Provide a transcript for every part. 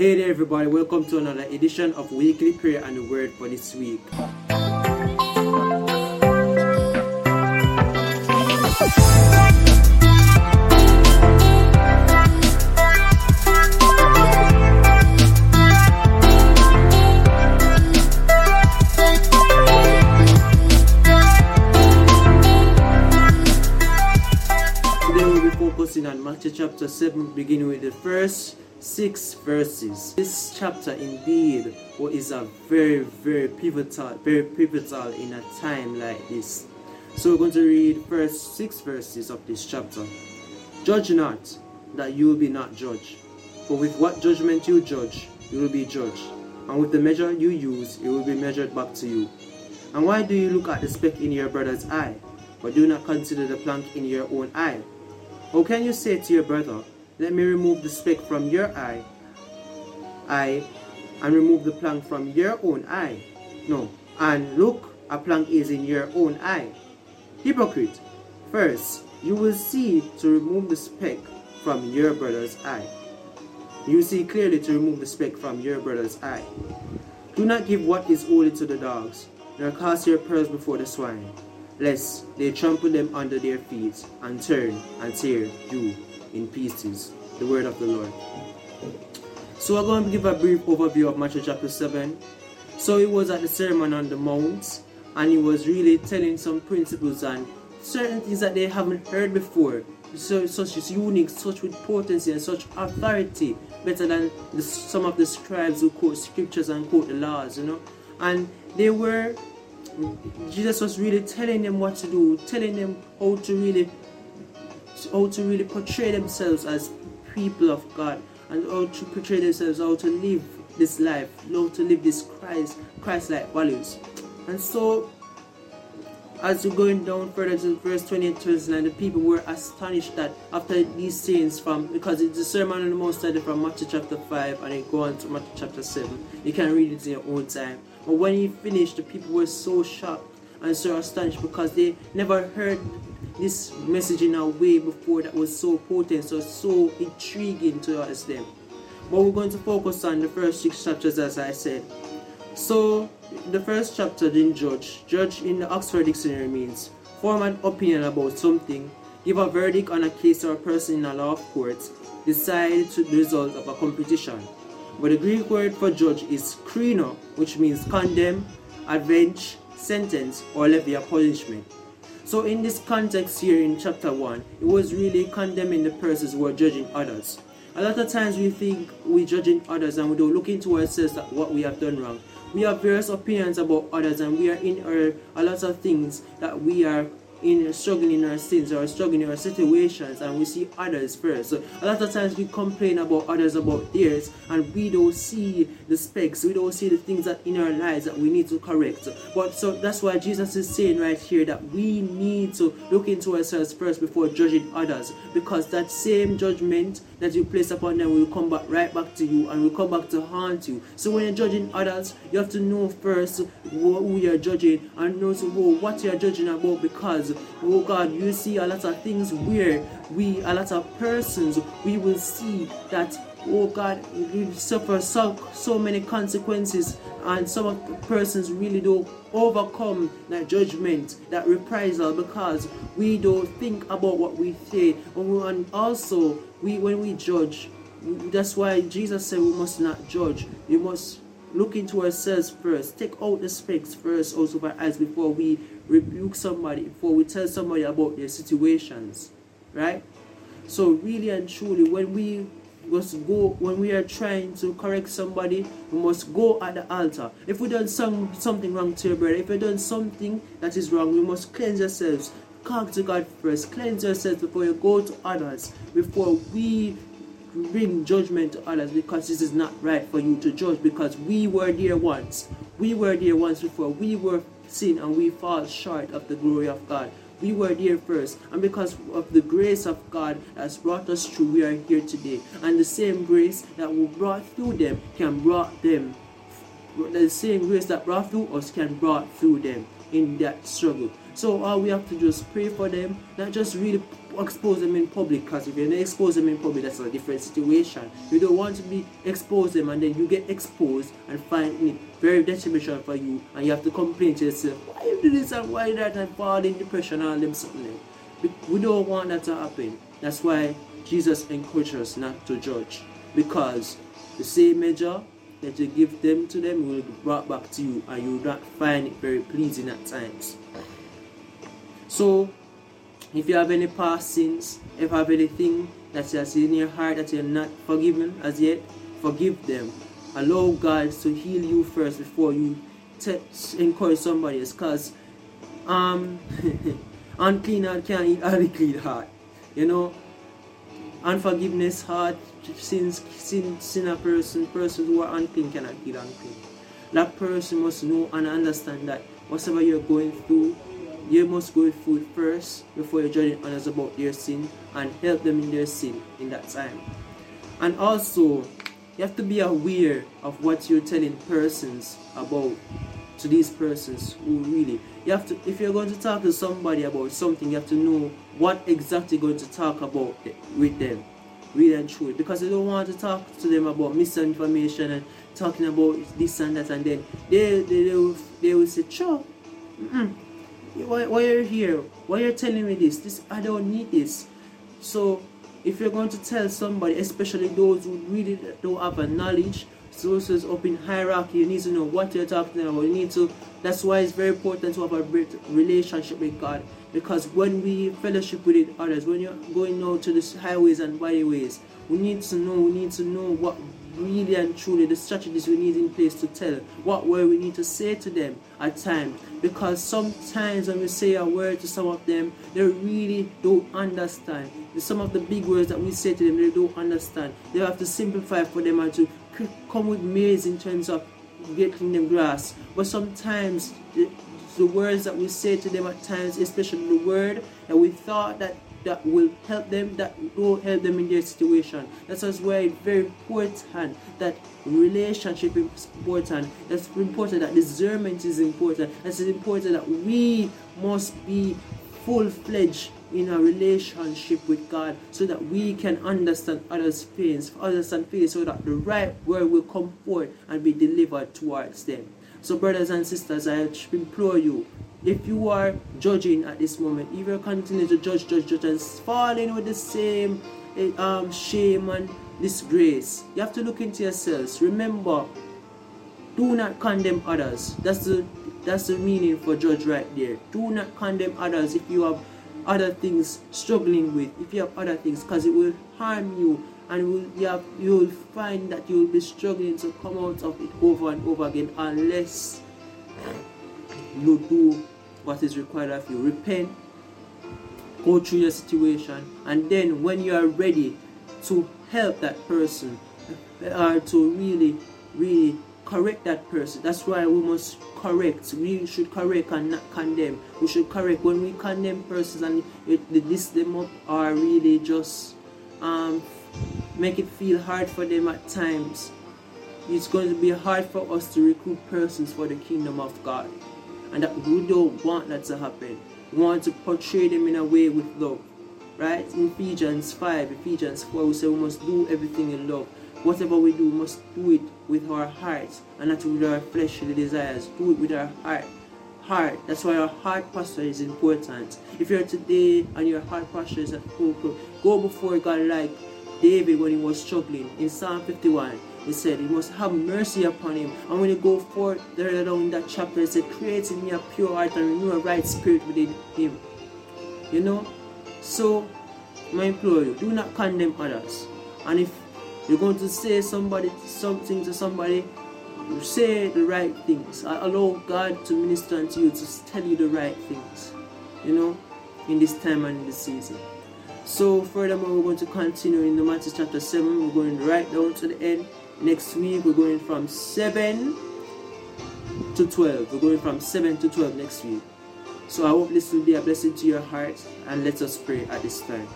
Hey there, everybody, welcome to another edition of Weekly Prayer and the Word for this week. Today we'll be focusing on Matthew chapter 7, beginning with the first six verses. This chapter indeed is a very, very pivotal, very pivotal in a time like this. So we're going to read first six verses of this chapter. Judge not, that you will be not judged. For with what judgment you judge, you will be judged. And with the measure you use, it will be measured back to you. And why do you look at the speck in your brother's eye, but do not consider the plank in your own eye? How can you say to your brother, Let me remove the speck from your eye, eye, and remove the plank from your own eye? No. And look, a plank is in your own eye. Hypocrite, first you will see to remove the speck from your brother's eye. You see clearly to remove the speck from your brother's eye. Do not give what is holy to the dogs, nor cast your pearls before the swine, lest they trample them under their feet and turn and tear you in pieces. The word of the Lord. So I'm going to give a brief overview of Matthew chapter 7. So it was at the Sermon on the Mount, and he was really telling some principles and certain things that they haven't heard before. So such is unique, such with potency and such authority, better than the, some of the scribes who quote scriptures and quote the laws, you know. And they were Jesus was really telling them what to do, telling them how to really how to really portray themselves as people of God and how to portray themselves, how to live this life, how to live this Christ Christ-like values. And so as you're going down further to verse 28 29, the people were astonished that after these sayings from because it's the Sermon on the Mount study from Matthew chapter 5 and it go on to Matthew chapter 7. You can read it in your own time. But when he finished, the people were so shocked and so astonished because they never heard this message in a way before that was so potent, so so intriguing to us them. But we're going to focus on the first six chapters as I said. So the first chapter didn't judge. Judge in the Oxford Dictionary means form an opinion about something, give a verdict on a case or a person in a law court, decide to the result of a competition. But the Greek word for judge is krino, which means condemn, avenge, sentence, or levy a punishment. So in this context here in chapter 1, it was really condemning the persons who were judging others. A lot of times we think we're judging others and we don't look into ourselves at what we have done wrong. We have various opinions about others and we are in our, a lot of things that we are in struggling in our sins or struggling in our situations and we see others first. So a lot of times we complain about others about theirs and we don't see the specks, we don't see the things that in our lives that we need to correct. But so that's why Jesus is saying right here that we need to look into ourselves first before judging others because that same judgment that you place upon them will come back right back to you and will come back to haunt you. So when you're judging others, you have to know first who you're judging and know to know what you're judging about because oh God, you see a lot of things where we, a lot of persons, we will see that oh God, we suffer so, so many consequences, and some persons really don't overcome that judgment, that reprisal, because we don't think about what we say, and also we when we judge, that's why Jesus said we must not judge. We must look into ourselves first. Take out the specks first also of eyes before we rebuke somebody, before we tell somebody about their situations. Right? So really and truly, when we must go when we are trying to correct somebody, we must go at the altar. If we done some something wrong to your brother, if we done something that is wrong, we must cleanse ourselves. Talk to God first. Cleanse yourselves before you go to others. Before we bring judgment to others because this is not right for you to judge because we were there once. We were there once before. We were sin and we fall short of the glory of God. We were there first, and because of the grace of God that's brought us through, we are here today. And the same grace that we brought through them can brought them. The same grace that brought through us can brought through them in that struggle. So all we have to just pray for them, not just really expose them in public because if you don't expose them in public, that's a different situation. You don't want to be expose them and then you get exposed and find it very detrimental for you and you have to complain to yourself, why you do this and why that and fall in depression and them something. We don't want that to happen. That's why Jesus encourages us not to judge because the same measure that you give them to them will be brought back to you and you will not find it very pleasing at times. So, if you have any past sins, if you have anything that have in your heart that you're not forgiven as yet, forgive them. Allow God to heal you first before you touch, encourage somebody else. Because um, unclean heart can't eat clean heart. You know, unforgiveness heart sins sin sin a person person who are unclean cannot kill unclean that person must know and understand that whatever you're going through you must go through it first before you're judging others about their sin and help them in their sin in that time. And also you have to be aware of what you're telling persons about to these persons who really you have to if you're going to talk to somebody about something you have to know what exactly you're going to talk about with them really and truly. Because you don't want to talk to them about misinformation and talking about this and that and then they they, they, will, they will say sure mm why, why are you here? Why are you telling me this? This I don't need this. So if you're going to tell somebody especially those who really don't have a knowledge sources up in hierarchy you need to know what you're talking about. You need to that's why it's very important to have a great relationship with God. Because when we fellowship with others when you're going out to the highways and byways we need to know we need to know what really and truly the strategies we need in place to tell what word we need to say to them at times because sometimes when we say a word to some of them they really don't understand. Some of the big words that we say to them they don't understand. They have to simplify for them and to come with means in terms of getting them grasp but sometimes the, the words that we say to them at times especially the word that we thought that that will help them, that will help them in their situation. That's why it's very important that relationship is important. That's important that discernment is important. That's important that we must be full-fledged in a relationship with God so that we can understand others' pains, others' and pains, so that the right word will come forth and be delivered towards them. So brothers and sisters, I implore you, if you are judging at this moment, if you continue to judge, judge, judge, and falling with the same eh, um, shame and disgrace, you have to look into yourselves. Remember, do not condemn others. That's the that's the meaning for judge right there. Do not condemn others if you have other things struggling with, if you have other things, because it will harm you and will, you, have, you will find that you will be struggling to come out of it over and over again unless you do what is required of you. Repent, go through your situation, and then when you are ready to help that person or to really, really correct that person, that's why we must correct. We should correct and not condemn. We should correct when we condemn persons and it, list them up or really just um, make it feel hard for them at times. It's going to be hard for us to recruit persons for the kingdom of God and that we don't want that to happen. We want to portray them in a way with love. Right? In Ephesians 5, Ephesians 4, we say we must do everything in love. Whatever we do, we must do it with our hearts and not with our fleshly desires. Do it with our heart. Heart. That's why our heart posture is important. If you're today and your heart posture is at full, go before God like David when he was struggling in Psalm 51 he said, He must have mercy upon him. And when you go forth there down that chapter, it said, Create in me a pure heart and renew a right spirit within him. You know? So, I implore you, do not condemn others. And if you're going to say somebody something to somebody, you say the right things. I Allow God to minister unto you to tell you the right things. You know, in this time and in this season. So furthermore, we're going to continue in the Matthew chapter 7. We're going right down to the end. Next week we're going from 7 to 12. We're going from 7 to 12 next week. So I hope this will be a blessing to your heart and let us pray at this time.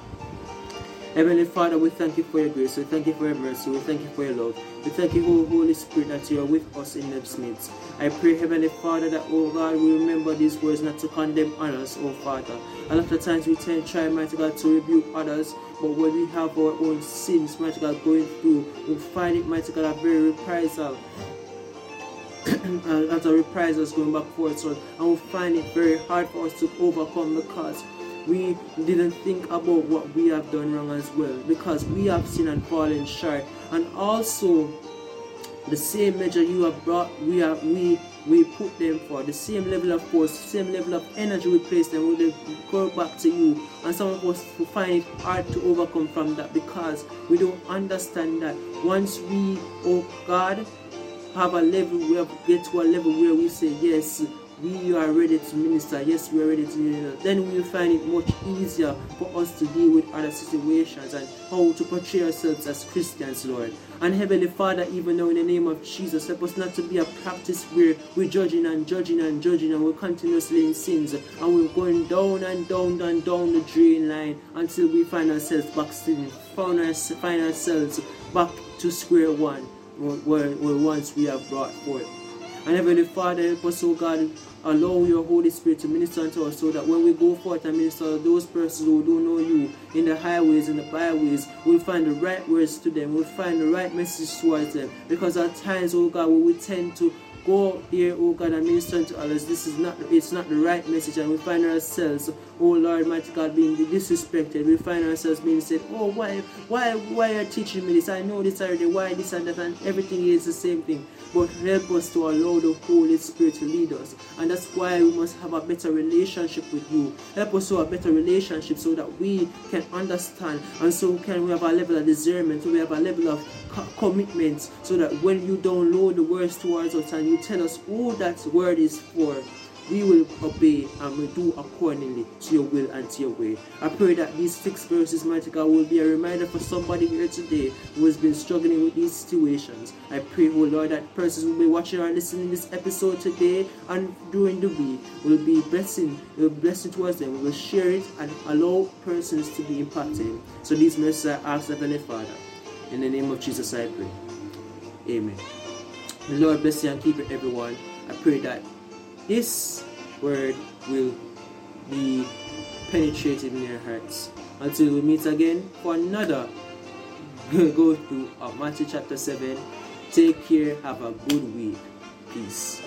Heavenly Father, we thank you for your grace. We thank you for your mercy. We thank you for your love. We thank you, oh Holy Spirit, that you are with us in this midst. I pray, Heavenly Father, that, oh God, we remember these words not to condemn others, oh Father. A lot of times we tend try, mighty God, to rebuke others, but when we have our own sins, mighty God, going through, we find it, mighty God, a very reprisal. as a reprisal going back forward, so and we find it very hard for us to overcome because we didn't think about what we have done wrong as well because we have sinned and fallen short and also the same measure you have brought we have we we put them for the same level of force same level of energy we place them will go back to you. And some of us will find it hard to overcome from that because we don't understand that once we oh god have a level where get to a level where we say yes we are ready to minister, yes, we are ready to minister, then we will find it much easier for us to deal with other situations and how to portray ourselves as Christians, Lord. And Heavenly Father, even now in the name of Jesus, help us not to be a practice where we're judging and judging and judging and we're continuously in sins and we're going down and down and down the drain line until we find ourselves back still, find, ourselves back to square one where, where once we have brought forth. And Heavenly Father, help us, oh God, allow your Holy Spirit to minister unto us so that when we go forth and minister those persons who don't know you in the highways and the byways, we'll find the right words to them, we'll find the right message towards them. Because at times, oh God, we tend to go here, oh God, and minister to others. This is not it's not the right message, and we find ourselves, oh Lord, mighty God, being disrespected. We find ourselves being said, Oh, why why why are you teaching me this? I know this already, why this and that and everything is the same thing. But help us to allow the Holy Spirit to lead us. And that's why we must have a better relationship with you. Help us to have a better relationship so that we can understand and so can we have a level of discernment, so we have a level of commitment so that when you download the words towards us and you tell us who that word is for, we will obey and we do accordingly to your will and to your way. I pray that these six verses, mighty God, will be a reminder for somebody here today who has been struggling with these situations. I pray, oh Lord, that persons who will be watching or listening this episode today and during the week will be blessing, will be blessing towards them. We will share it and allow persons to be impacted. So these messages I ask Heavenly Father. In the name of Jesus I pray. Amen. The Lord bless you and keep everyone. I pray that this word will be penetrated in your hearts. Until we meet again for another go through of Matthew chapter 7. Take care, have a good week. Peace.